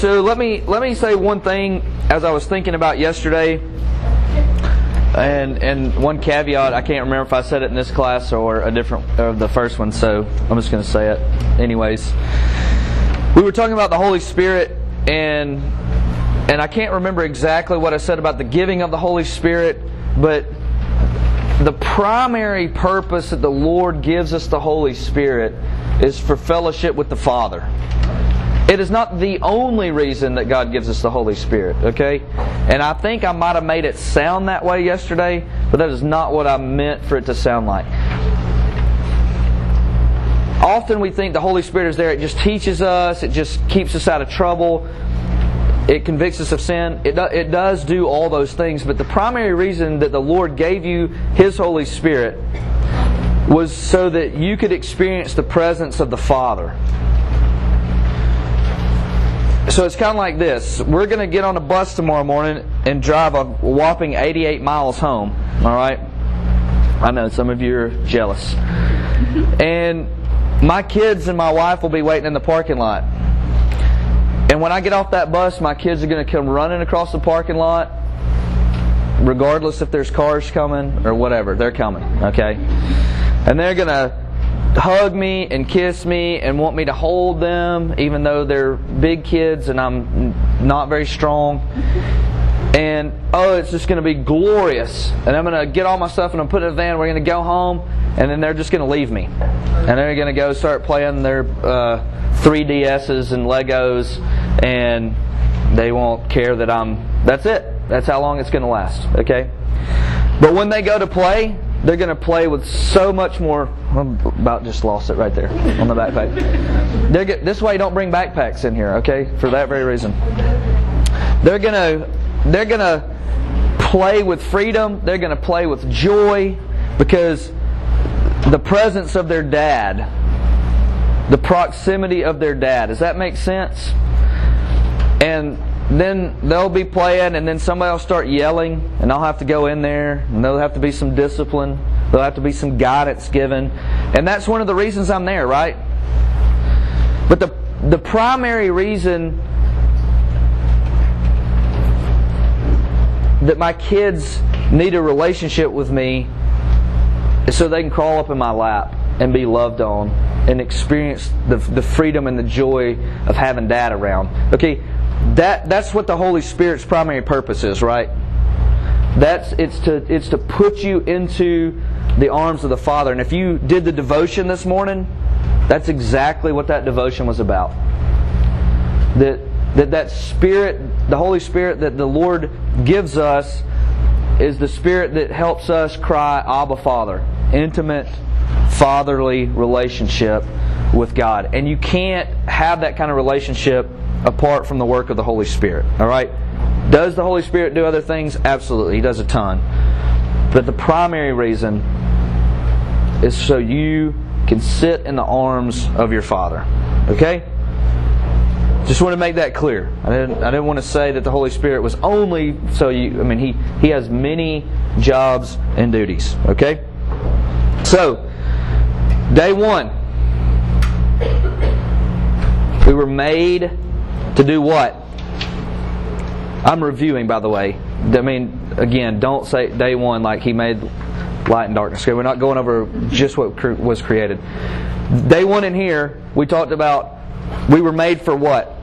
so let me let me say one thing as I was thinking about yesterday, and and one caveat. I can't remember if I said it in this class or a different or the first one. So I'm just going to say it anyways. We were talking about the Holy Spirit and and I can't remember exactly what I said about the giving of the Holy Spirit, but the primary purpose that the Lord gives us the Holy Spirit is for fellowship with the Father. It is not the only reason that God gives us the Holy Spirit, okay? And I think I might have made it sound that way yesterday, but that is not what I meant for it to sound like. Often we think the Holy Spirit is there, it just teaches us, it just keeps us out of trouble, it convicts us of sin. It, do, it does do all those things, but the primary reason that the Lord gave you His Holy Spirit was so that you could experience the presence of the Father. So it's kind of like this. We're going to get on a bus tomorrow morning and drive a whopping 88 miles home. All right? I know some of you are jealous. And my kids and my wife will be waiting in the parking lot. And when I get off that bus, my kids are going to come running across the parking lot, regardless if there's cars coming or whatever. They're coming, okay? And they're going to hug me and kiss me and want me to hold them, even though they're big kids and I'm not very strong. And oh, it's just going to be glorious. And I'm going to get all my stuff and I'm putting it in the van. We're going to go home, and then they're just going to leave me, and they're going to go start playing their uh, 3DSs and Legos, and they won't care that I'm. That's it. That's how long it's going to last. Okay. But when they go to play, they're going to play with so much more. I'm about just lost it right there on the backpack. They're get, this way, don't bring backpacks in here, okay? For that very reason. They're going to they're going to play with freedom. They're going to play with joy because the presence of their dad, the proximity of their dad. Does that make sense? And then they'll be playing, and then somebody will start yelling, and I'll have to go in there, and there'll have to be some discipline. There'll have to be some guidance given. And that's one of the reasons I'm there, right? But the, the primary reason that my kids need a relationship with me is so they can crawl up in my lap and be loved on and experience the, the freedom and the joy of having dad around. Okay, that that's what the Holy Spirit's primary purpose is, right? That's it's to it's to put you into the arms of the Father. And if you did the devotion this morning, that's exactly what that devotion was about. That that that spirit, the Holy Spirit that the Lord gives us is the spirit that helps us cry Abba Father. Intimate fatherly relationship with God. And you can't have that kind of relationship apart from the work of the Holy Spirit. All right? Does the Holy Spirit do other things? Absolutely. He does a ton. But the primary reason is so you can sit in the arms of your Father. Okay? Just want to make that clear. I didn't, I didn't want to say that the Holy Spirit was only so you, I mean, He, he has many jobs and duties. Okay? So, day one, we were made to do what? I'm reviewing, by the way. I mean, again, don't say day one like he made light and darkness. Okay, we're not going over just what was created. Day one in here, we talked about we were made for what?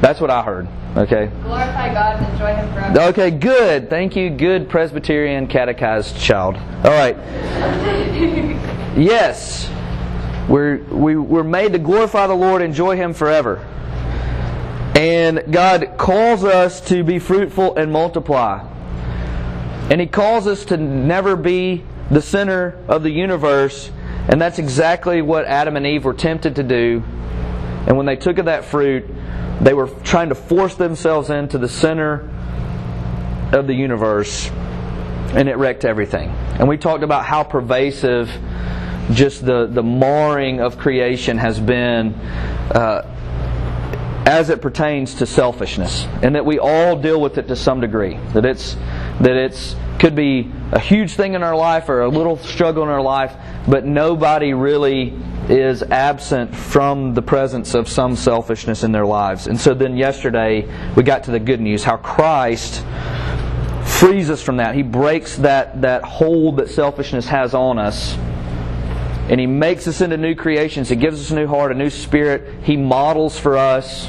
That's what I heard. Okay. Glorify God and enjoy Him forever. Okay, good. Thank you. Good Presbyterian catechized child. All right. yes. We're, we, we're made to glorify the Lord, enjoy Him forever. And God calls us to be fruitful and multiply. And He calls us to never be the center of the universe. And that's exactly what Adam and Eve were tempted to do. And when they took of that fruit, they were trying to force themselves into the center of the universe. And it wrecked everything. And we talked about how pervasive just the, the marring of creation has been uh, as it pertains to selfishness, and that we all deal with it to some degree. That it's that it's could be a huge thing in our life or a little struggle in our life, but nobody really is absent from the presence of some selfishness in their lives. And so then yesterday we got to the good news how Christ frees us from that. He breaks that, that hold that selfishness has on us. And He makes us into new creations. He gives us a new heart, a new spirit. He models for us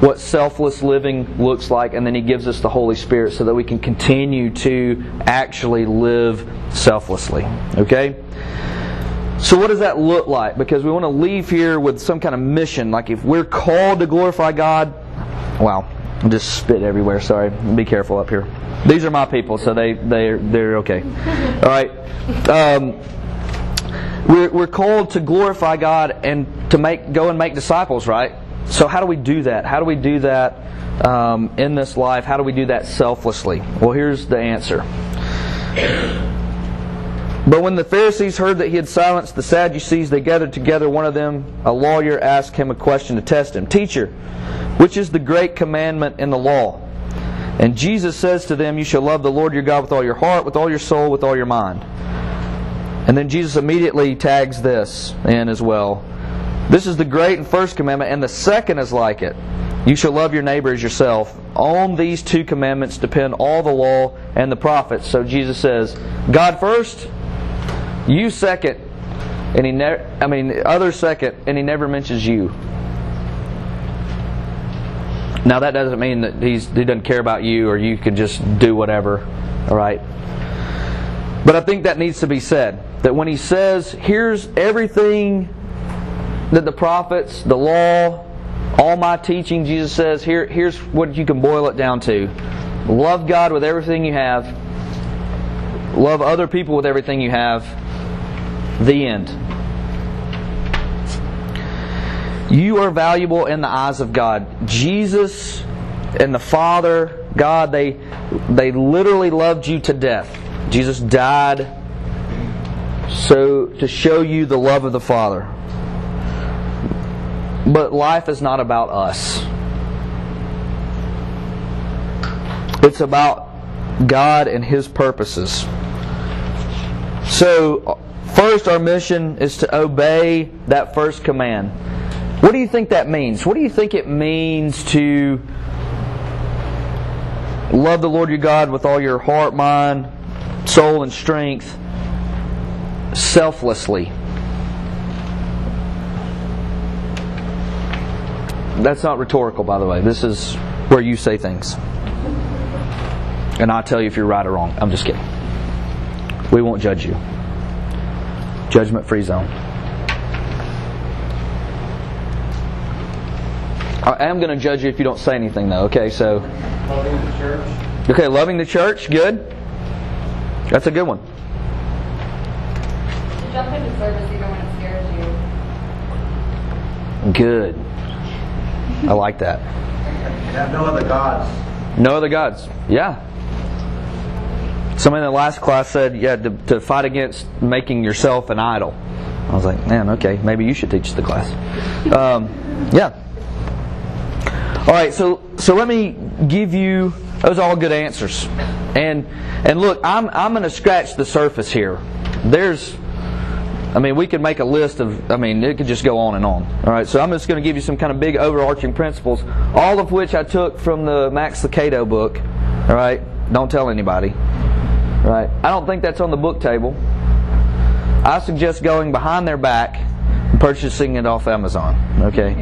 what selfless living looks like, and then He gives us the Holy Spirit so that we can continue to actually live selflessly. Okay? So, what does that look like? Because we want to leave here with some kind of mission. Like, if we're called to glorify God, wow, I just spit everywhere. Sorry. Be careful up here. These are my people, so they they they're okay. All right. Um, we're, we're called to glorify God and to make go and make disciples, right? So how do we do that? How do we do that um, in this life? How do we do that selflessly? Well, here's the answer. But when the Pharisees heard that he had silenced the Sadducees, they gathered together. One of them, a lawyer, asked him a question to test him Teacher, which is the great commandment in the law? And Jesus says to them, You shall love the Lord your God with all your heart, with all your soul, with all your mind. And then Jesus immediately tags this in as well. This is the great and first commandment, and the second is like it. You shall love your neighbor as yourself. On these two commandments depend all the law and the prophets. So Jesus says, God first, you second, and he never I mean other second, and he never mentions you. Now that doesn't mean that he's he doesn't care about you or you can just do whatever. All right. But I think that needs to be said. That when he says, here's everything that the prophets, the law, all my teaching, Jesus says, here, here's what you can boil it down to. Love God with everything you have. Love other people with everything you have. The end. You are valuable in the eyes of God. Jesus and the Father, God, they, they literally loved you to death. Jesus died so to show you the love of the Father. But life is not about us. It's about God and His purposes. So, first, our mission is to obey that first command. What do you think that means? What do you think it means to love the Lord your God with all your heart, mind, soul, and strength selflessly? That's not rhetorical, by the way. This is where you say things. And I'll tell you if you're right or wrong. I'm just kidding. We won't judge you. Judgment free zone. I am going to judge you if you don't say anything, though. Okay, so. Loving the church. Okay, loving the church. Good. That's a good one. To jump into service even when it scares you. Good. I like that. And have no other gods. No other gods. Yeah. Somebody in the last class said, yeah, to, to fight against making yourself an idol. I was like, man, okay, maybe you should teach the class. Um, yeah. All right, so so let me give you those are all good answers, and and look, I'm I'm going to scratch the surface here. There's, I mean, we could make a list of, I mean, it could just go on and on. All right, so I'm just going to give you some kind of big overarching principles, all of which I took from the Max Lucado book. All right, don't tell anybody. All right, I don't think that's on the book table. I suggest going behind their back and purchasing it off Amazon. Okay,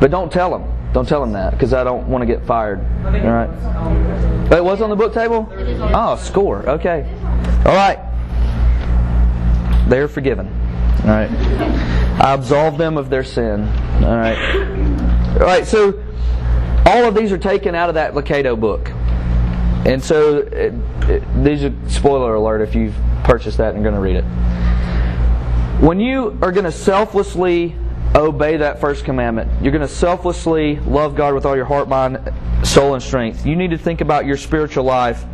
but don't tell them. Don't tell them that because I don't want to get fired. All right. It was on the book table. Oh, score. Okay. All right. They're forgiven. All right. I absolve them of their sin. All right. All right. So all of these are taken out of that Lucado book. And so it, it, these are spoiler alert if you've purchased that and going to read it. When you are going to selflessly obey that first commandment, you're going to selflessly love God with all your heart, mind, soul, and strength. You need to think about your spiritual life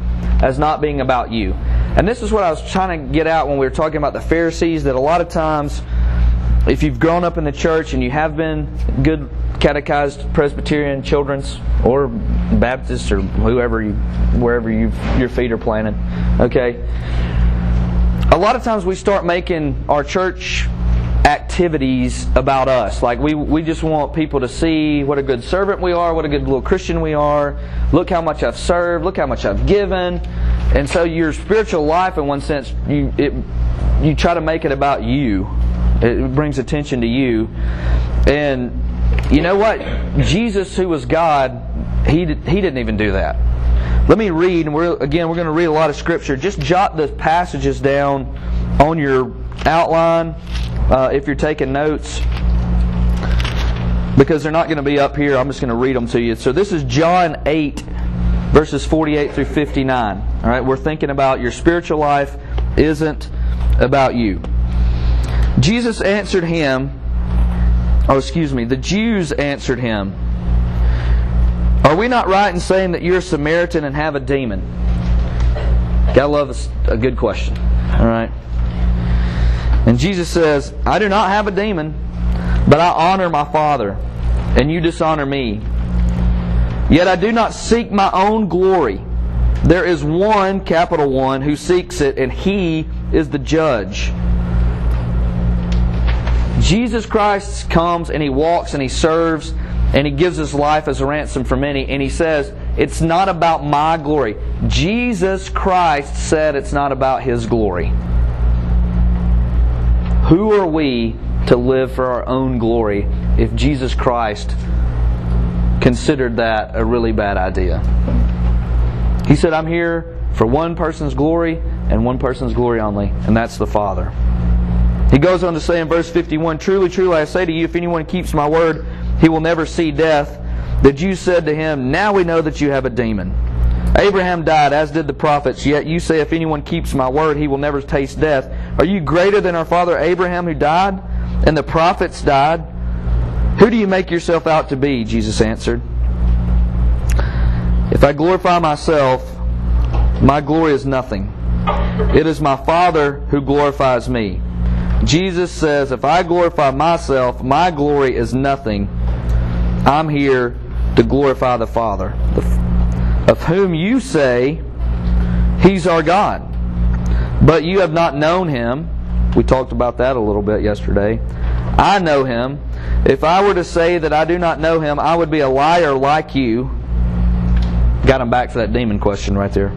as not being about you. And this is what I was trying to get out when we were talking about the Pharisees that a lot of times if you've grown up in the church and you have been good catechized Presbyterian, Children's, or Baptist, or whoever you, wherever you, your feet are planted. Okay. A lot of times we start making our church activities about us. Like we, we just want people to see what a good servant we are, what a good little Christian we are. Look how much I've served. Look how much I've given. And so your spiritual life, in one sense, you it, you try to make it about you. It brings attention to you. And you know what? Jesus, who was God, he he didn't even do that. Let me read, and we're again we're going to read a lot of scripture. Just jot the passages down on your outline uh, if you're taking notes because they're not going to be up here. I'm just going to read them to you. So this is John 8, verses 48 through 59. All right, we're thinking about your spiritual life isn't about you. Jesus answered him, oh, excuse me, the Jews answered him, Are we not right in saying that you're a Samaritan and have a demon? Gotta love a good question. All right. And Jesus says, I do not have a demon, but I honor my Father, and you dishonor me. Yet I do not seek my own glory. There is one, capital one, who seeks it, and he is the judge. Jesus Christ comes and he walks and he serves and he gives his life as a ransom for many, and he says, It's not about my glory. Jesus Christ said it's not about his glory. Who are we to live for our own glory if Jesus Christ considered that a really bad idea? He said, I'm here for one person's glory and one person's glory only, and that's the Father. He goes on to say in verse 51 Truly, truly, I say to you, if anyone keeps my word, he will never see death. The Jews said to him, Now we know that you have a demon. Abraham died, as did the prophets, yet you say, If anyone keeps my word, he will never taste death. Are you greater than our father Abraham, who died, and the prophets died? Who do you make yourself out to be? Jesus answered. If I glorify myself, my glory is nothing. It is my Father who glorifies me. Jesus says, If I glorify myself, my glory is nothing. I'm here to glorify the Father. The of whom you say, He's our God. But you have not known Him. We talked about that a little bit yesterday. I know Him. If I were to say that I do not know Him, I would be a liar like you. Got him back to that demon question right there.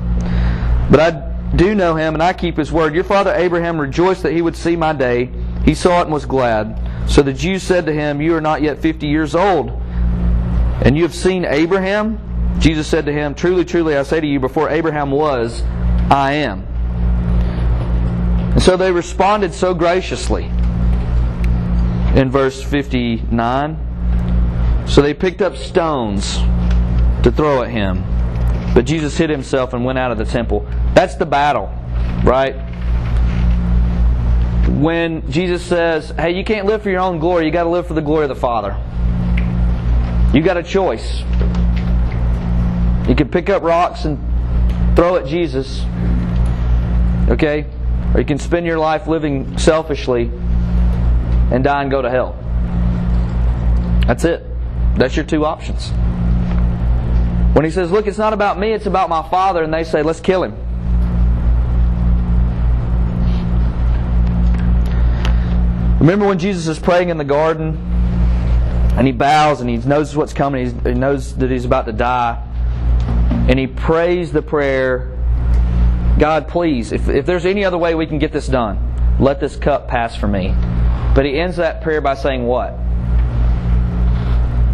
But I do know Him, and I keep His word. Your father Abraham rejoiced that he would see my day. He saw it and was glad. So the Jews said to him, You are not yet fifty years old, and you have seen Abraham? Jesus said to him, Truly, truly, I say to you, before Abraham was, I am. And so they responded so graciously in verse 59. So they picked up stones to throw at him. But Jesus hid himself and went out of the temple. That's the battle, right? When Jesus says, Hey, you can't live for your own glory, you got to live for the glory of the Father. You got a choice. You can pick up rocks and throw at Jesus. Okay? Or you can spend your life living selfishly and die and go to hell. That's it. That's your two options. When he says, Look, it's not about me, it's about my Father, and they say, Let's kill him. Remember when Jesus is praying in the garden and he bows and he knows what's coming, he knows that he's about to die and he prays the prayer God, please, if, if there's any other way we can get this done, let this cup pass from me. But he ends that prayer by saying what?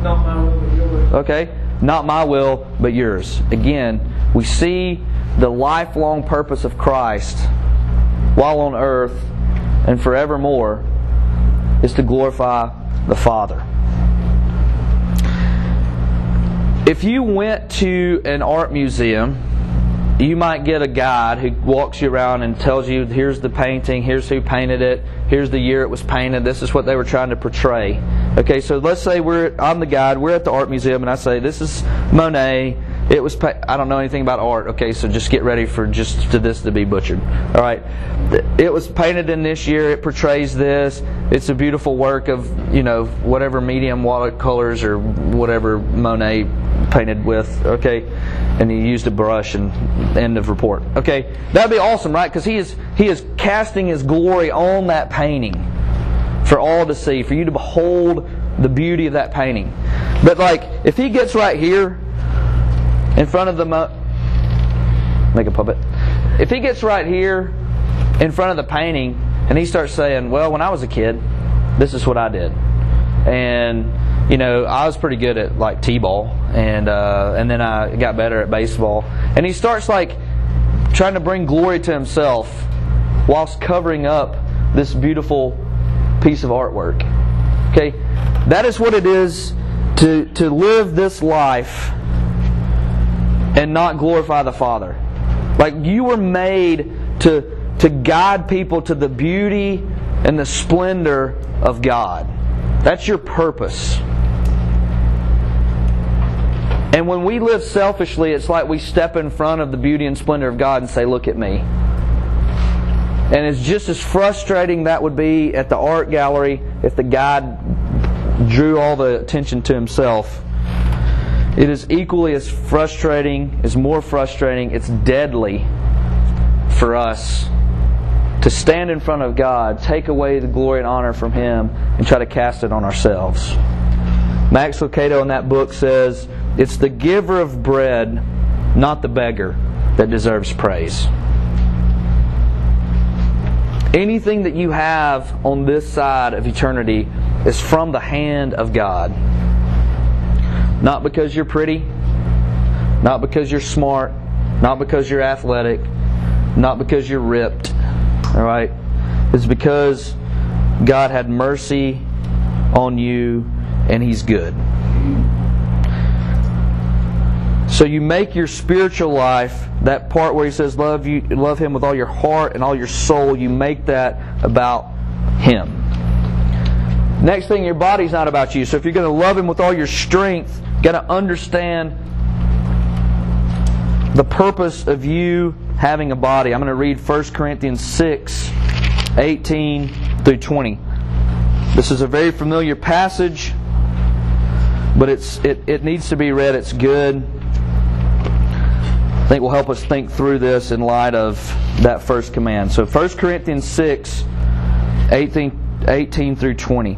Not my will, but yours. Okay? Not my will, but yours. Again, we see the lifelong purpose of Christ while on earth and forevermore is to glorify the Father. If you went to an art museum, you might get a guide who walks you around and tells you here's the painting, here's who painted it, here's the year it was painted, this is what they were trying to portray. Okay, so let's say we're I'm the guide, we're at the art museum and I say this is Monet, it was. I don't know anything about art. Okay, so just get ready for just to this to be butchered. All right, it was painted in this year. It portrays this. It's a beautiful work of you know whatever medium watercolors or whatever Monet painted with. Okay, and he used a brush and end of report. Okay, that'd be awesome, right? Because he is he is casting his glory on that painting for all to see, for you to behold the beauty of that painting. But like, if he gets right here in front of the mo- make a puppet. If he gets right here in front of the painting and he starts saying, "Well, when I was a kid, this is what I did," and you know, I was pretty good at like t-ball, and uh, and then I got better at baseball, and he starts like trying to bring glory to himself whilst covering up this beautiful piece of artwork. Okay, that is what it is to to live this life and not glorify the Father. Like you were made to, to guide people to the beauty and the splendor of God. That's your purpose. And when we live selfishly, it's like we step in front of the beauty and splendor of God and say, Look at me. And it's just as frustrating that would be at the art gallery if the guide drew all the attention to himself it is equally as frustrating, is more frustrating, it's deadly for us to stand in front of God, take away the glory and honor from Him, and try to cast it on ourselves. Max Lucado in that book says, It's the giver of bread, not the beggar, that deserves praise. Anything that you have on this side of eternity is from the hand of God. Not because you're pretty, not because you're smart, not because you're athletic, not because you're ripped. All right? It's because God had mercy on you and He's good. So you make your spiritual life, that part where he says love you love him with all your heart and all your soul, you make that about him. Next thing your body's not about you. So if you're going to love him with all your strength, got to understand the purpose of you having a body. I'm going to read 1 Corinthians 6 18 through 20. This is a very familiar passage, but it's, it, it needs to be read. It's good. I think will help us think through this in light of that first command. So 1 Corinthians 6 18 18 through 20.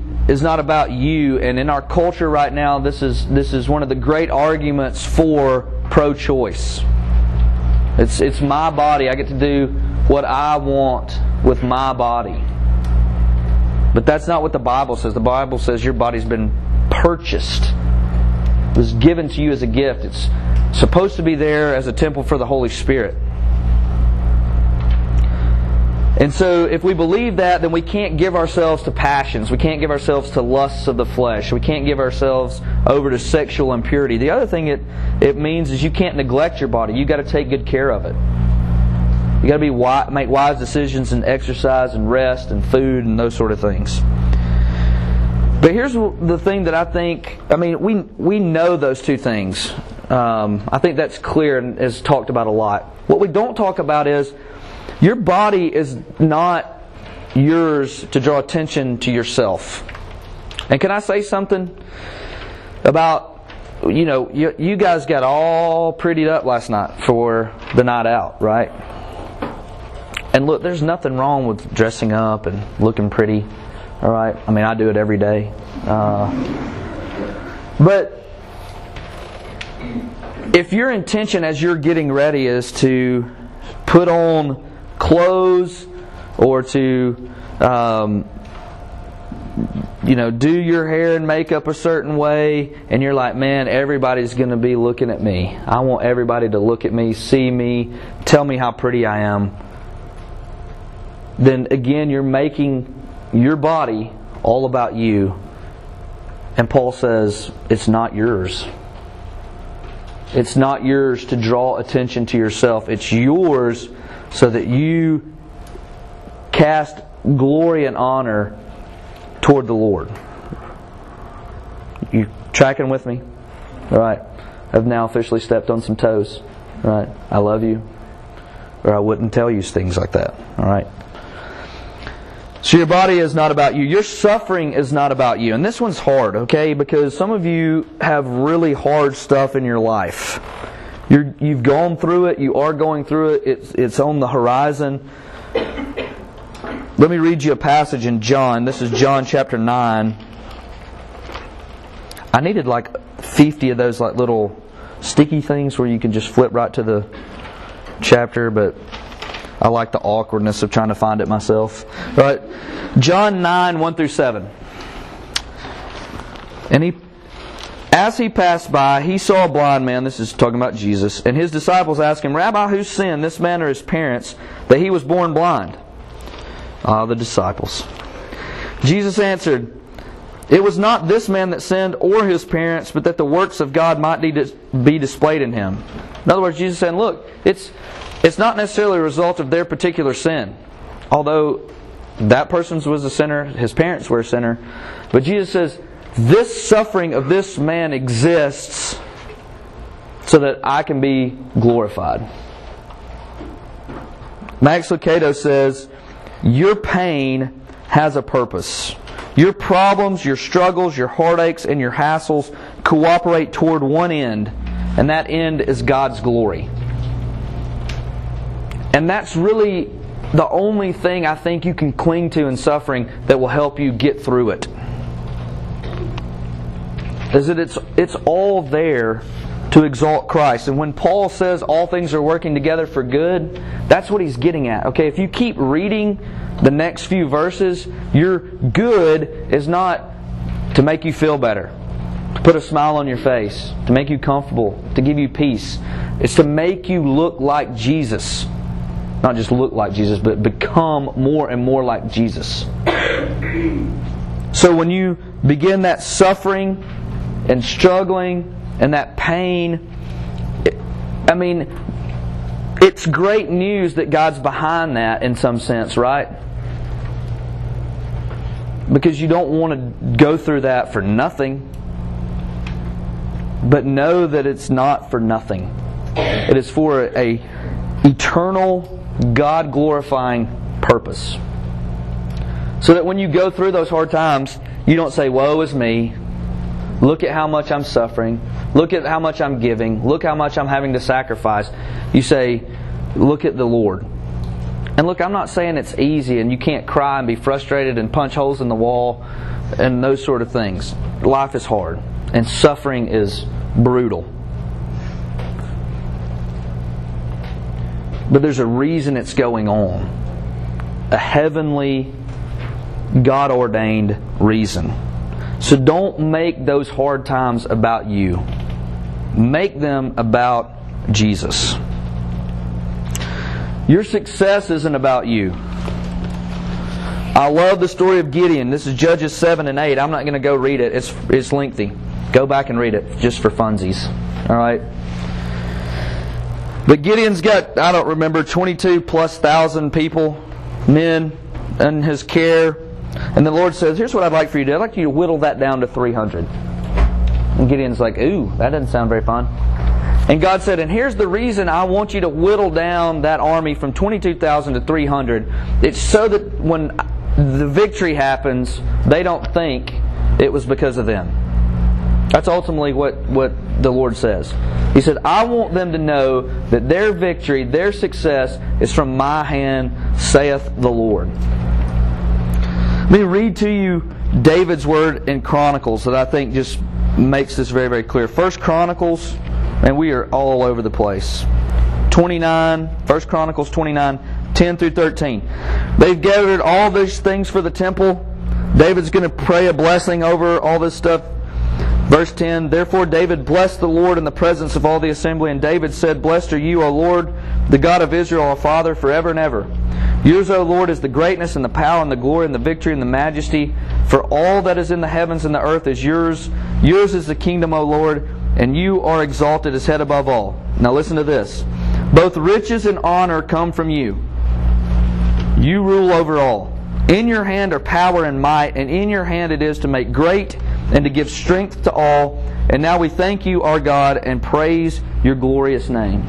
is not about you. And in our culture right now this is this is one of the great arguments for pro-choice. It's it's my body. I get to do what i want with my body. But that's not what the bible says. The bible says your body's been purchased. It was given to you as a gift. It's supposed to be there as a temple for the holy spirit and so, if we believe that, then we can't give ourselves to passions. We can't give ourselves to lusts of the flesh. We can't give ourselves over to sexual impurity. The other thing it, it means is you can't neglect your body. You've got to take good care of it. You've got to be wise, make wise decisions and exercise and rest and food and those sort of things. But here's the thing that I think. I mean, we we know those two things. Um, I think that's clear and is talked about a lot. What we don't talk about is your body is not yours to draw attention to yourself. And can I say something about, you know, you, you guys got all prettied up last night for the night out, right? And look, there's nothing wrong with dressing up and looking pretty, all right? I mean, I do it every day. Uh, but if your intention as you're getting ready is to put on clothes or to um, you know, do your hair and makeup a certain way, and you're like, man, everybody's going to be looking at me. I want everybody to look at me, see me, tell me how pretty I am. Then again, you're making your body all about you. And Paul says, it's not yours. It's not yours to draw attention to yourself. It's yours so that you cast glory and honor toward the Lord. You tracking with me? All right. I've now officially stepped on some toes. All right. I love you. Or I wouldn't tell you things like that. All right. So your body is not about you. Your suffering is not about you. And this one's hard, okay? Because some of you have really hard stuff in your life. You have gone through it. You are going through it. It's, it's on the horizon. Let me read you a passage in John. This is John chapter 9. I needed like 50 of those like little sticky things where you can just flip right to the chapter, but I like the awkwardness of trying to find it myself. All right. John 9, 1 through 7. And he as he passed by, he saw a blind man, this is talking about Jesus, and his disciples asked him, Rabbi, who sinned, this man or his parents, that he was born blind? Ah, the disciples. Jesus answered, It was not this man that sinned or his parents, but that the works of God might be displayed in him. In other words, Jesus saying, Look, it's, it's not necessarily a result of their particular sin. Although that person was a sinner, his parents were a sinner. But Jesus says, This suffering of this man exists so that I can be glorified. Max Lucado says, your pain has a purpose. Your problems, your struggles, your heartaches, and your hassles cooperate toward one end, and that end is God's glory. And that's really the only thing I think you can cling to in suffering that will help you get through it. Is that it's, it's all there to exalt Christ. And when Paul says all things are working together for good, that's what he's getting at. Okay, if you keep reading the next few verses, your good is not to make you feel better, to put a smile on your face, to make you comfortable, to give you peace. It's to make you look like Jesus. Not just look like Jesus, but become more and more like Jesus. So when you begin that suffering and struggling and that pain. I mean, it's great news that God's behind that in some sense, right? Because you don't want to go through that for nothing. But know that it's not for nothing. It is for a eternal, God glorifying purpose. So that when you go through those hard times, you don't say, Woe is me. Look at how much I'm suffering. Look at how much I'm giving. Look how much I'm having to sacrifice. You say, Look at the Lord. And look, I'm not saying it's easy and you can't cry and be frustrated and punch holes in the wall and those sort of things. Life is hard and suffering is brutal. But there's a reason it's going on a heavenly, God ordained reason. So don't make those hard times about you. Make them about Jesus. Your success isn't about you. I love the story of Gideon. This is Judges 7 and 8. I'm not going to go read it, it's, it's lengthy. Go back and read it just for funsies. All right? But Gideon's got, I don't remember, 22 plus thousand people, men, in his care. And the Lord says, Here's what I'd like for you to do. I'd like you to whittle that down to 300. And Gideon's like, Ooh, that doesn't sound very fun. And God said, And here's the reason I want you to whittle down that army from 22,000 to 300. It's so that when the victory happens, they don't think it was because of them. That's ultimately what, what the Lord says. He said, I want them to know that their victory, their success, is from my hand, saith the Lord. Let me read to you David's word in Chronicles that I think just makes this very, very clear. First Chronicles, and we are all over the place. 29, First Chronicles 29, 10 through 13. They've gathered all these things for the temple. David's going to pray a blessing over all this stuff. Verse 10 Therefore David blessed the Lord in the presence of all the assembly, and David said, Blessed are you, O Lord, the God of Israel, our Father, forever and ever. Yours, O Lord, is the greatness and the power and the glory and the victory and the majesty. For all that is in the heavens and the earth is yours. Yours is the kingdom, O Lord, and you are exalted as head above all. Now listen to this. Both riches and honor come from you. You rule over all. In your hand are power and might, and in your hand it is to make great and to give strength to all. And now we thank you, our God, and praise your glorious name.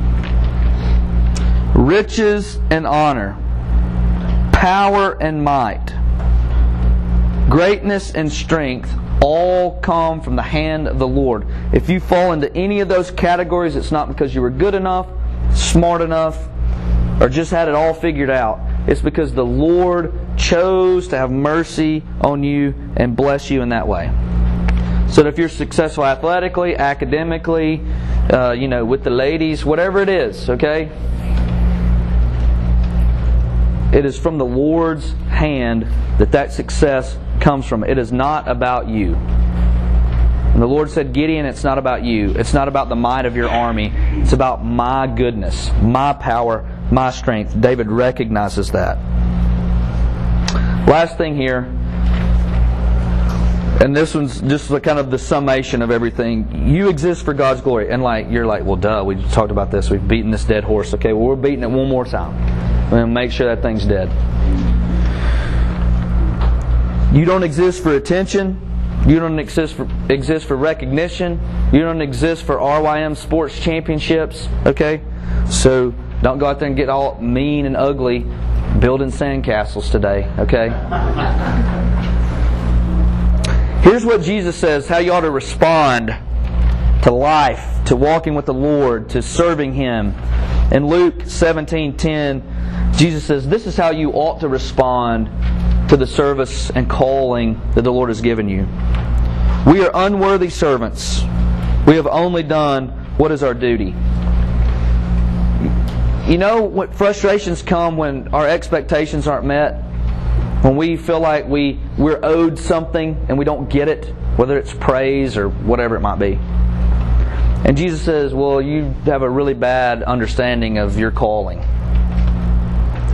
Riches and honor, power and might, greatness and strength all come from the hand of the Lord. If you fall into any of those categories, it's not because you were good enough, smart enough, or just had it all figured out. It's because the Lord chose to have mercy on you and bless you in that way. So if you're successful athletically, academically, uh, you know, with the ladies, whatever it is, okay? It is from the Lord's hand that that success comes from. It is not about you. And the Lord said, Gideon, it's not about you. It's not about the might of your army. It's about my goodness, my power, my strength. David recognizes that. Last thing here, and this one's just kind of the summation of everything. You exist for God's glory. And like you're like, well duh, we talked about this, we've beaten this dead horse. Okay, well we're beating it one more time. We're make sure that thing's dead. You don't exist for attention. You don't exist for, exist for recognition. You don't exist for RYM sports championships. Okay? So don't go out there and get all mean and ugly building sandcastles today. Okay? Here's what Jesus says how you ought to respond to life, to walking with the Lord, to serving Him. In Luke 17:10, Jesus says, "This is how you ought to respond to the service and calling that the Lord has given you. We are unworthy servants. We have only done what is our duty." You know what frustrations come when our expectations aren't met? When we feel like we, we're owed something and we don't get it, whether it's praise or whatever it might be. And Jesus says, Well, you have a really bad understanding of your calling.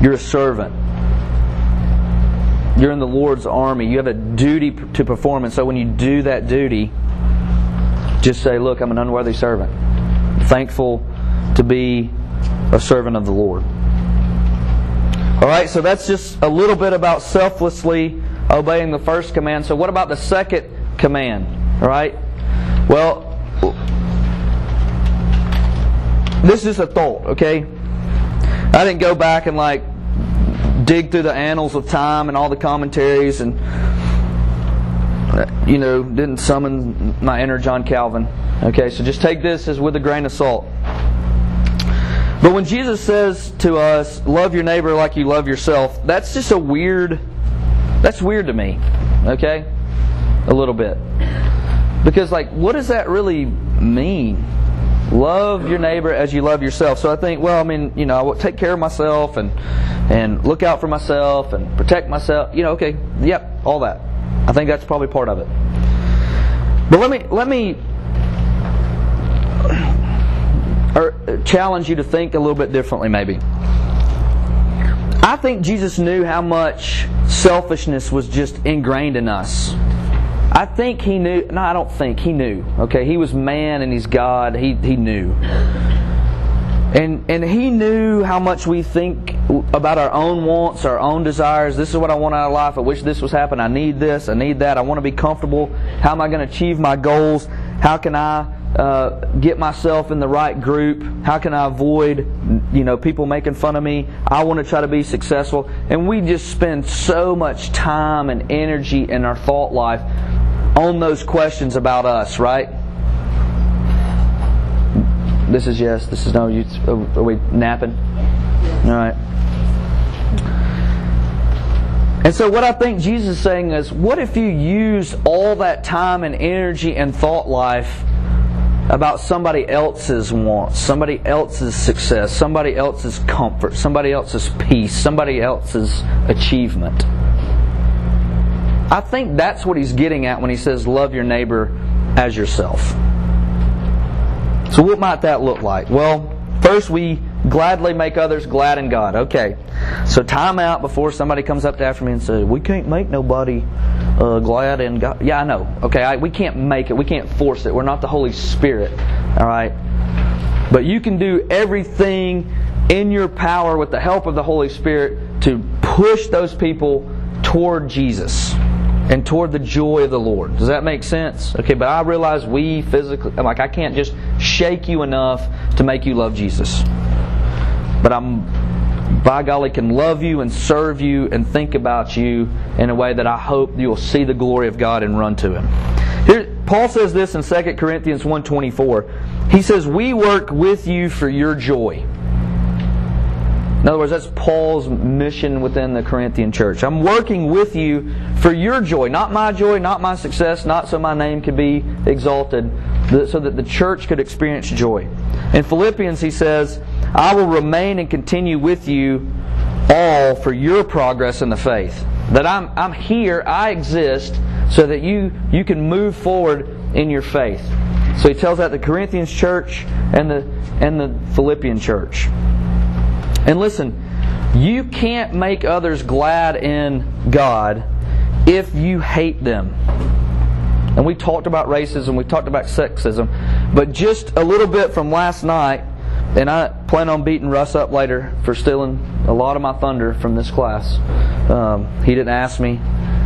You're a servant. You're in the Lord's army. You have a duty to perform. And so when you do that duty, just say, Look, I'm an unworthy servant. Thankful to be a servant of the Lord. All right, so that's just a little bit about selflessly obeying the first command. So, what about the second command? All right, well, this is a thought, okay? I didn't go back and like dig through the annals of time and all the commentaries and uh, you know didn't summon my inner John Calvin. Okay, so just take this as with a grain of salt. But when Jesus says to us, love your neighbor like you love yourself, that's just a weird, that's weird to me. Okay? A little bit. Because, like, what does that really mean? Love your neighbor as you love yourself. So I think, well, I mean, you know, I will take care of myself and and look out for myself and protect myself. You know, okay, yep, all that. I think that's probably part of it. But let me let me or challenge you to think a little bit differently, maybe. I think Jesus knew how much selfishness was just ingrained in us. I think he knew, no, I don't think, he knew. Okay, he was man and he's God. He, he knew. And, and he knew how much we think about our own wants, our own desires. This is what I want out of life. I wish this was happening. I need this. I need that. I want to be comfortable. How am I going to achieve my goals? How can I uh, get myself in the right group? How can I avoid, you know, people making fun of me? I want to try to be successful. And we just spend so much time and energy in our thought life on those questions about us, right? This is yes. This is no. You, are we napping? All right. And so, what I think Jesus is saying is, what if you used all that time and energy and thought life about somebody else's wants, somebody else's success, somebody else's comfort, somebody else's peace, somebody else's achievement. I think that's what he's getting at when he says, love your neighbor as yourself. So, what might that look like? Well, first we gladly make others glad in God. Okay. So, time out before somebody comes up after me and says, We can't make nobody uh, glad in God. Yeah, I know. Okay. I, we can't make it, we can't force it. We're not the Holy Spirit. All right. But you can do everything in your power with the help of the Holy Spirit to push those people toward Jesus and toward the joy of the Lord. Does that make sense? Okay, but I realize we physically, like, I can't just shake you enough to make you love Jesus. But I'm, by golly, can love you and serve you and think about you in a way that I hope you'll see the glory of God and run to Him. Here, Paul says this in 2 Corinthians 1.24. He says, We work with you for your joy. In other words, that's Paul's mission within the Corinthian church. I'm working with you for your joy, not my joy, not my success, not so my name could be exalted, so that the church could experience joy. In Philippians, he says, I will remain and continue with you all for your progress in the faith. That I'm, I'm here, I exist, so that you, you can move forward in your faith. So he tells that the Corinthians church and the, and the Philippian church. And listen, you can't make others glad in God if you hate them. And we talked about racism, we talked about sexism, but just a little bit from last night, and I plan on beating Russ up later for stealing a lot of my thunder from this class. Um, he didn't ask me,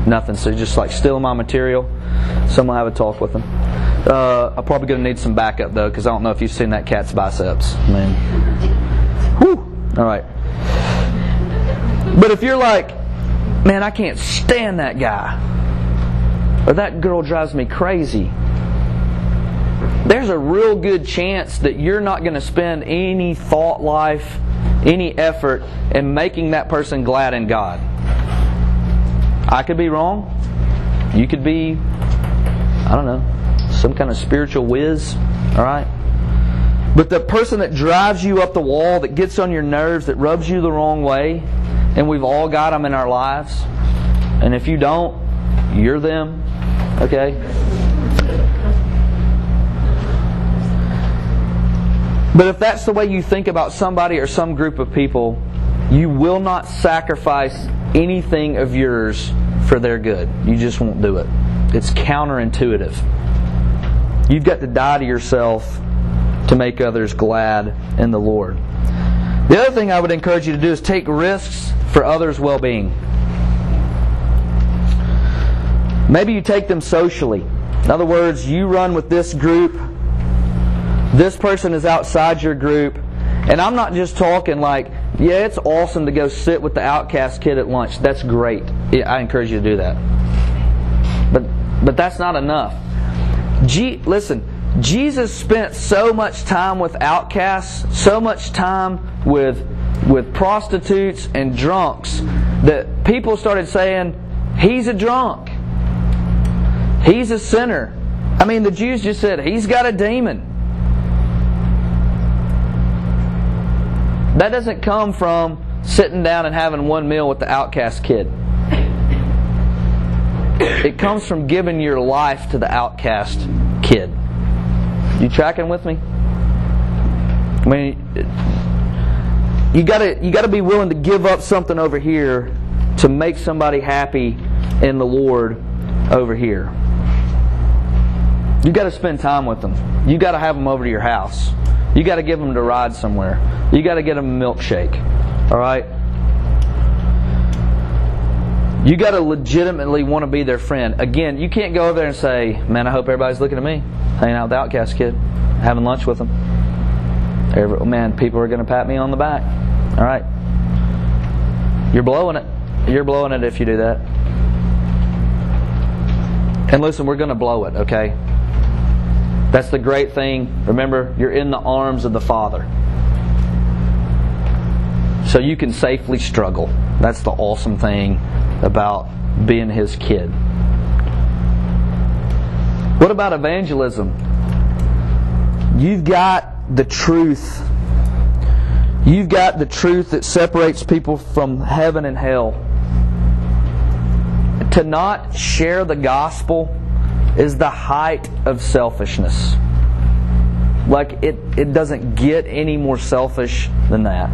nothing, so just like stealing my material. So I'm gonna have a talk with him. Uh, I'm probably gonna need some backup though, because I don't know if you've seen that cat's biceps. Man, whew. All right. But if you're like, man, I can't stand that guy, or that girl drives me crazy, there's a real good chance that you're not going to spend any thought life, any effort in making that person glad in God. I could be wrong. You could be, I don't know, some kind of spiritual whiz, all right? But the person that drives you up the wall, that gets on your nerves, that rubs you the wrong way, and we've all got them in our lives. And if you don't, you're them. Okay? But if that's the way you think about somebody or some group of people, you will not sacrifice anything of yours for their good. You just won't do it. It's counterintuitive. You've got to die to yourself to make others glad in the Lord. The other thing I would encourage you to do is take risks for others' well being. Maybe you take them socially. In other words, you run with this group, this person is outside your group, and I'm not just talking like, yeah, it's awesome to go sit with the outcast kid at lunch. That's great. I encourage you to do that. But but that's not enough. G, listen, Jesus spent so much time with outcasts, so much time with with prostitutes and drunks that people started saying, "He's a drunk. He's a sinner." I mean, the Jews just said, "He's got a demon." That doesn't come from sitting down and having one meal with the outcast kid. It comes from giving your life to the outcast kid. You tracking with me? I mean, you gotta you gotta be willing to give up something over here to make somebody happy in the Lord over here. You got to spend time with them. You got to have them over to your house. You got to give them to ride somewhere. You got to get them a milkshake. All right. You got to legitimately want to be their friend. Again, you can't go over there and say, "Man, I hope everybody's looking at me, hanging out with the outcast kid, having lunch with them." Every, man, people are going to pat me on the back. All right. You're blowing it. You're blowing it if you do that. And listen, we're going to blow it, okay? That's the great thing. Remember, you're in the arms of the Father. So you can safely struggle. That's the awesome thing about being His kid. What about evangelism? You've got the truth. You've got the truth that separates people from heaven and hell. to not share the gospel is the height of selfishness. Like, it, it doesn't get any more selfish than that.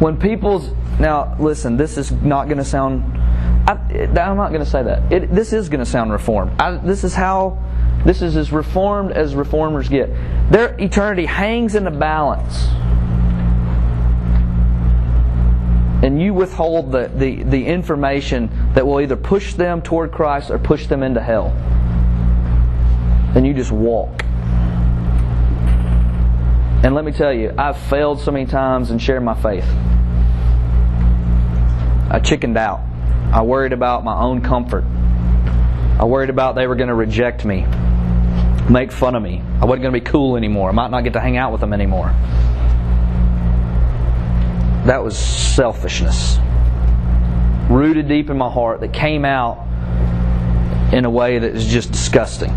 When people's. Now, listen, this is not going to sound. I, am not going to say that. It, this is going to sound reformed. I, this is how. This is as reformed as reformers get. Their eternity hangs in the balance. And you withhold the, the, the information that will either push them toward Christ or push them into hell. And you just walk. And let me tell you, I've failed so many times in sharing my faith. I chickened out. I worried about my own comfort. I worried about they were going to reject me, make fun of me. I wasn't going to be cool anymore. I might not get to hang out with them anymore. That was selfishness. Rooted deep in my heart that came out in a way that is just disgusting.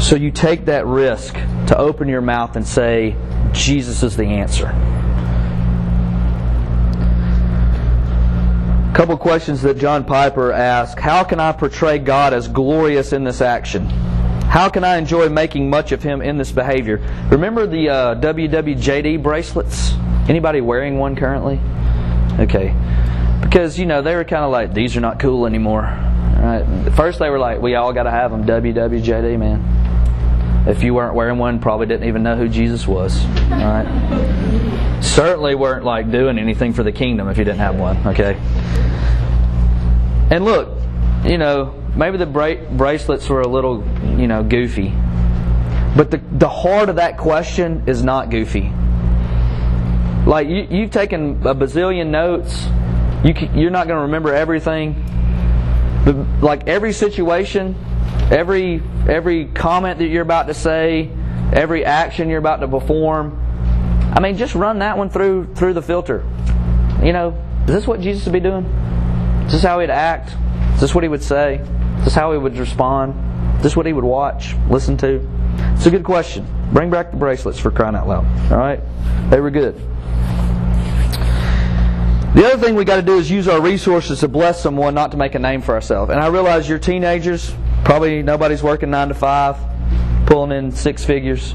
So you take that risk to open your mouth and say, Jesus is the answer. A couple questions that John Piper asked How can I portray God as glorious in this action? How can I enjoy making much of Him in this behavior? Remember the uh, WWJD bracelets? Anybody wearing one currently? Okay. Because, you know, they were kind of like, these are not cool anymore. Right? First, they were like, we all got to have them. WWJD, man. If you weren't wearing one, probably didn't even know who Jesus was. Right? Certainly weren't like doing anything for the kingdom if you didn't have one. Okay. And look, you know, maybe the bra- bracelets were a little, you know, goofy. But the, the heart of that question is not goofy. Like, you, you've taken a bazillion notes, you, you're not going to remember everything. Like, every situation, every, every comment that you're about to say, every action you're about to perform, I mean, just run that one through through the filter. You know, is this what Jesus would be doing? Is this how he'd act? Is this what he would say? Is this how he would respond? This Is what he would watch, listen to? It's a good question. Bring back the bracelets for crying out loud. All right? They were good. The other thing we got to do is use our resources to bless someone, not to make a name for ourselves. And I realize you're teenagers. Probably nobody's working nine to five, pulling in six figures.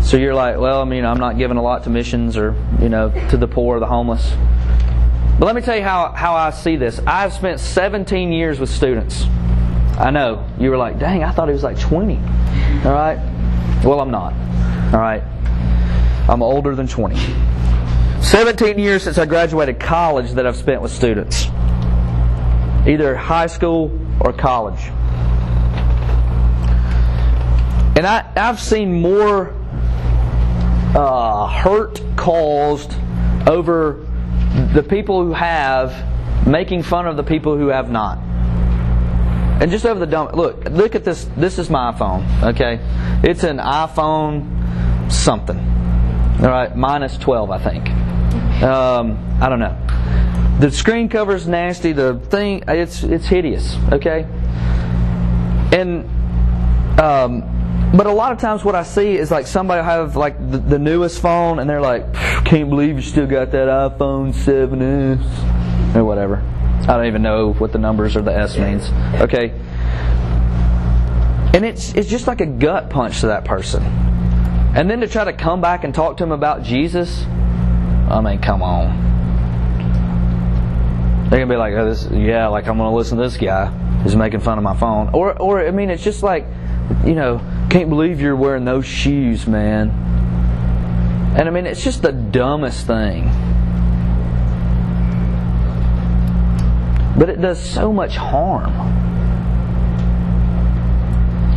So you're like, well, I mean, I'm not giving a lot to missions or, you know, to the poor, or the homeless. But let me tell you how, how I see this. I've spent 17 years with students. I know. You were like, dang, I thought he was like 20. All right? Well, I'm not. All right? I'm older than 20. 17 years since I graduated college that I've spent with students, either high school or college. And I, I've seen more uh, hurt caused over the people who have making fun of the people who have not. And just over the dumb look, look at this. This is my iPhone. Okay, it's an iPhone something. All right, minus twelve, I think. Um, I don't know. The screen cover's nasty. The thing, it's it's hideous. Okay, and um, but a lot of times, what I see is like somebody have like the, the newest phone, and they're like, "Can't believe you still got that iPhone 7s or whatever." I don't even know what the numbers or the S means. Okay, and it's it's just like a gut punch to that person. And then to try to come back and talk to him about Jesus, I mean, come on. They're gonna be like, oh, this, yeah, like I'm gonna listen to this guy who's making fun of my phone, or or I mean, it's just like, you know, can't believe you're wearing those shoes, man. And I mean, it's just the dumbest thing. But it does so much harm.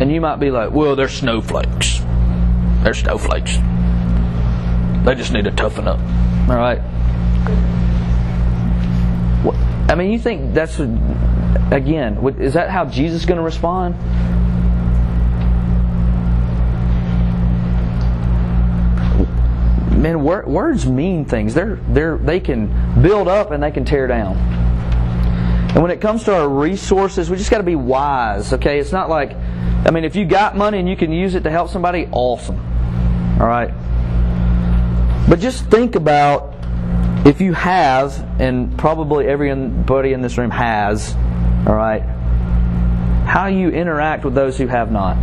And you might be like, well, they're snowflakes. They're snowflakes. They just need to toughen up. All right? I mean, you think that's, again, is that how Jesus is going to respond? man, words mean things. They're, they're, they can build up and they can tear down. And when it comes to our resources, we just got to be wise, okay? It's not like, I mean, if you got money and you can use it to help somebody, awesome. All right? But just think about if you have, and probably everybody in this room has, all right, how you interact with those who have not.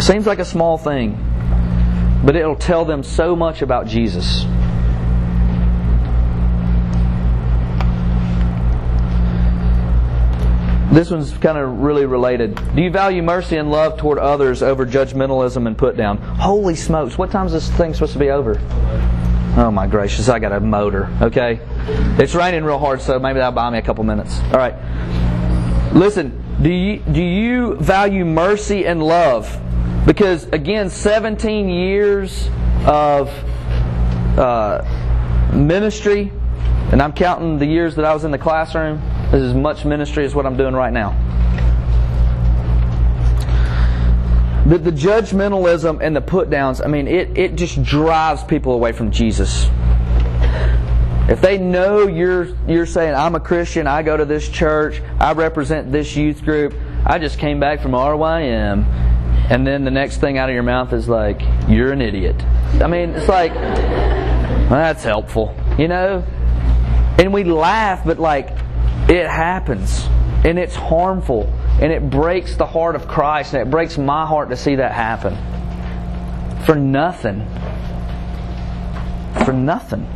Seems like a small thing, but it'll tell them so much about Jesus. This one's kind of really related. Do you value mercy and love toward others over judgmentalism and put down? Holy smokes, what time's this thing supposed to be over? Oh my gracious, I got a motor, okay? It's raining real hard, so maybe that'll buy me a couple minutes. All right. Listen, do you, do you value mercy and love? Because, again, 17 years of uh, ministry, and I'm counting the years that I was in the classroom, this is as much ministry as what I'm doing right now. The, the judgmentalism and the put downs, I mean, it, it just drives people away from Jesus. If they know you're you're saying I'm a Christian, I go to this church, I represent this youth group, I just came back from RYM, and then the next thing out of your mouth is like, "You're an idiot." I mean, it's like well, that's helpful, you know. And we laugh, but like it happens, and it's harmful, and it breaks the heart of Christ, and it breaks my heart to see that happen. For nothing. For nothing.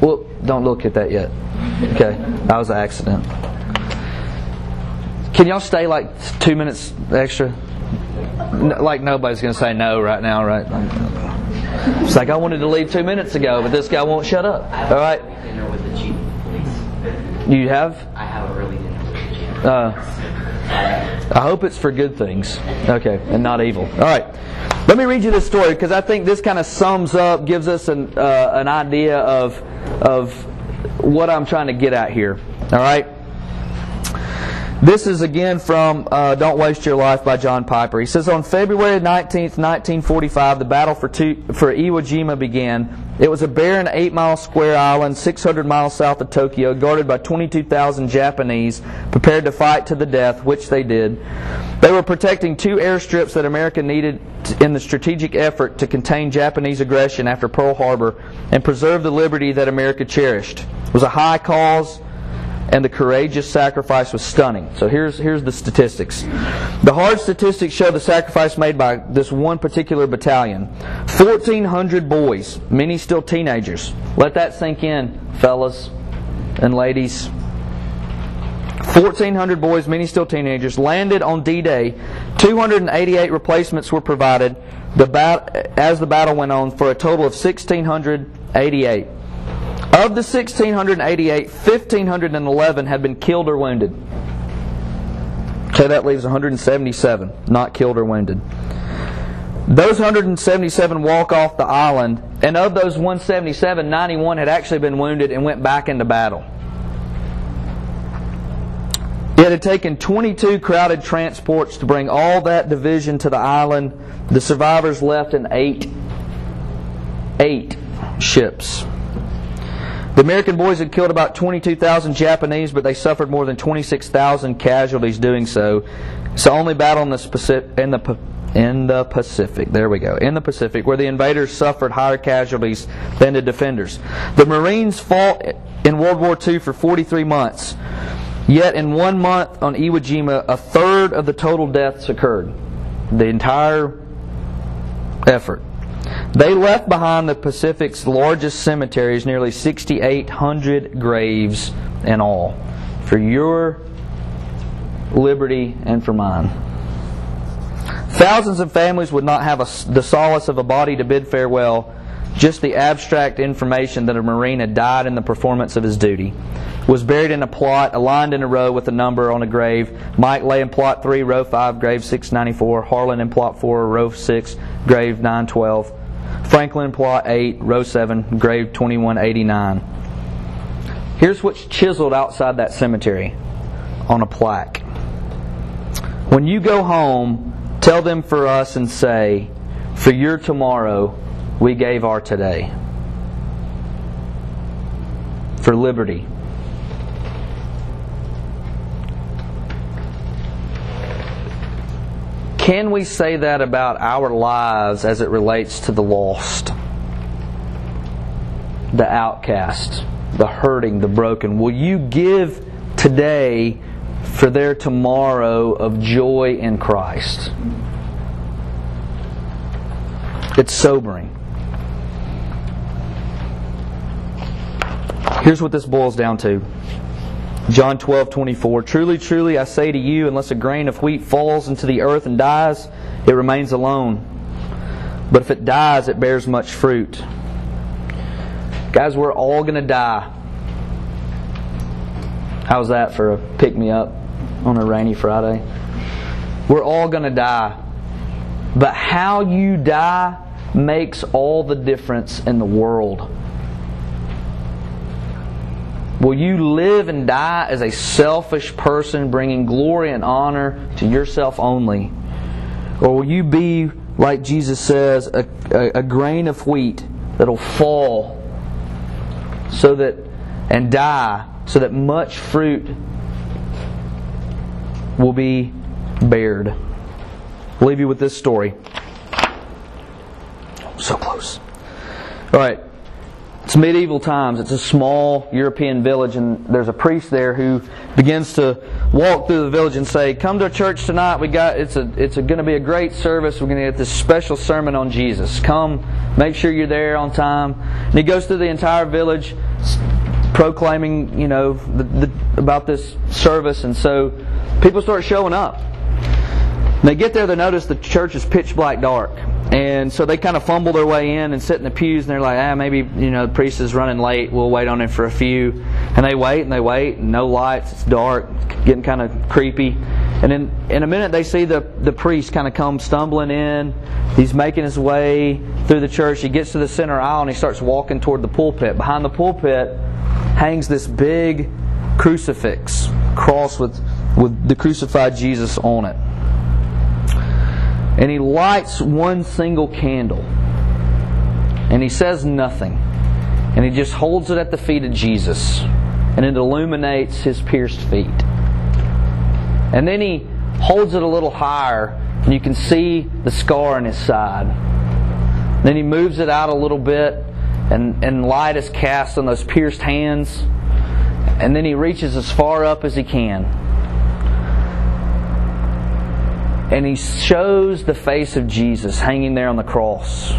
Well, don't look at that yet. Okay, that was an accident. Can y'all stay like two minutes extra? Like nobody's going to say no right now, right? It's like I wanted to leave two minutes ago, but this guy won't shut up. All right. Dinner with the chief of. You have? I have a early dinner with the chief. Uh, I hope it's for good things. Okay, and not evil. All right. Let me read you this story because I think this kind of sums up, gives us an, uh, an idea of, of what I'm trying to get at here. All right? This is again from uh, Don't Waste Your Life by John Piper. He says, On February 19th, 1945, the battle for, two, for Iwo Jima began. It was a barren 8 mile square island 600 miles south of Tokyo, guarded by 22,000 Japanese, prepared to fight to the death, which they did. They were protecting two airstrips that America needed in the strategic effort to contain Japanese aggression after Pearl Harbor and preserve the liberty that America cherished. It was a high cause and the courageous sacrifice was stunning. So here's here's the statistics. The hard statistics show the sacrifice made by this one particular battalion. 1400 boys, many still teenagers. Let that sink in, fellas and ladies. 1,400 boys, many still teenagers, landed on D-Day. 288 replacements were provided the bat- as the battle went on for a total of 1,688. Of the 1,688, 1,511 had been killed or wounded. Okay, that leaves 177 not killed or wounded. Those 177 walk off the island, and of those 177, 91 had actually been wounded and went back into battle. It had taken 22 crowded transports to bring all that division to the island. The survivors left in eight, eight ships. The American boys had killed about 22,000 Japanese, but they suffered more than 26,000 casualties doing so. It's the only battle in the Pacific, in the in the Pacific. There we go. In the Pacific, where the invaders suffered higher casualties than the defenders. The Marines fought in World War II for 43 months. Yet in one month on Iwo Jima, a third of the total deaths occurred. The entire effort. They left behind the Pacific's largest cemeteries, nearly 6,800 graves in all, for your liberty and for mine. Thousands of families would not have a, the solace of a body to bid farewell, just the abstract information that a Marine had died in the performance of his duty. Was buried in a plot, aligned in a row with a number on a grave. Mike lay in plot 3, row 5, grave 694. Harlan in plot 4, row 6, grave 912. Franklin plot 8, row 7, grave 2189. Here's what's chiseled outside that cemetery on a plaque. When you go home, tell them for us and say, For your tomorrow, we gave our today. For liberty. Can we say that about our lives as it relates to the lost? the outcast, the hurting, the broken? Will you give today for their tomorrow of joy in Christ? It's sobering. Here's what this boils down to. John 12, 24. Truly, truly, I say to you, unless a grain of wheat falls into the earth and dies, it remains alone. But if it dies, it bears much fruit. Guys, we're all going to die. How's that for a pick me up on a rainy Friday? We're all going to die. But how you die makes all the difference in the world. Will you live and die as a selfish person, bringing glory and honor to yourself only? Or will you be, like Jesus says, a, a, a grain of wheat that'll fall so that and die so that much fruit will be bared? I'll leave you with this story. So close. All right. It's medieval times. It's a small European village, and there's a priest there who begins to walk through the village and say, "Come to church tonight. We got it's a it's going to be a great service. We're going to get this special sermon on Jesus. Come, make sure you're there on time." And he goes through the entire village, proclaiming, you know, the, the, about this service, and so people start showing up. They get there, they notice the church is pitch black dark. And so they kind of fumble their way in and sit in the pews, and they're like, ah, maybe, you know, the priest is running late. We'll wait on him for a few. And they wait and they wait, and no lights. It's dark, getting kind of creepy. And then in a minute, they see the, the priest kind of come stumbling in. He's making his way through the church. He gets to the center aisle and he starts walking toward the pulpit. Behind the pulpit hangs this big crucifix, cross with, with the crucified Jesus on it and he lights one single candle. And he says nothing. And he just holds it at the feet of Jesus. And it illuminates his pierced feet. And then he holds it a little higher, and you can see the scar in his side. Then he moves it out a little bit, and, and light is cast on those pierced hands. And then he reaches as far up as he can and he shows the face of Jesus hanging there on the cross.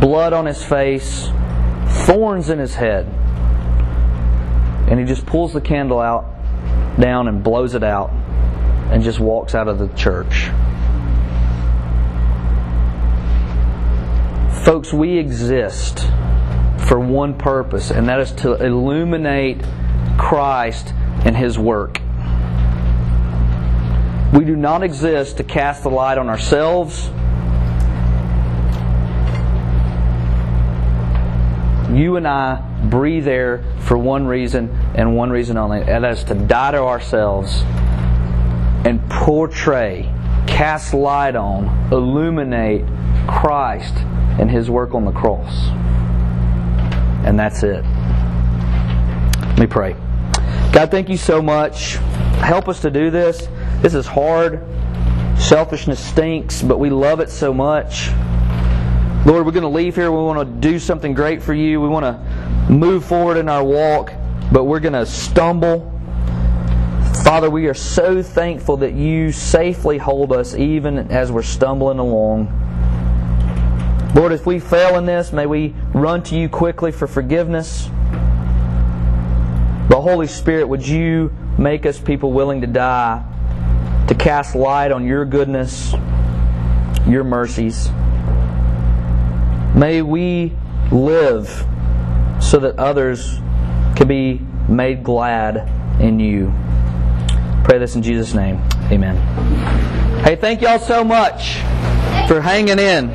Blood on his face, thorns in his head. And he just pulls the candle out, down, and blows it out, and just walks out of the church. Folks, we exist for one purpose, and that is to illuminate Christ and his work. We do not exist to cast the light on ourselves. You and I breathe air for one reason and one reason only, and that is to die to ourselves and portray, cast light on, illuminate Christ and His work on the cross. And that's it. Let me pray. God, thank you so much. Help us to do this. This is hard. Selfishness stinks, but we love it so much. Lord, we're going to leave here. We want to do something great for you. We want to move forward in our walk, but we're going to stumble. Father, we are so thankful that you safely hold us even as we're stumbling along. Lord, if we fail in this, may we run to you quickly for forgiveness. But Holy Spirit, would you make us people willing to die to cast light on your goodness, your mercies. May we live so that others can be made glad in you. Pray this in Jesus' name. Amen. Hey, thank y'all so much for hanging in.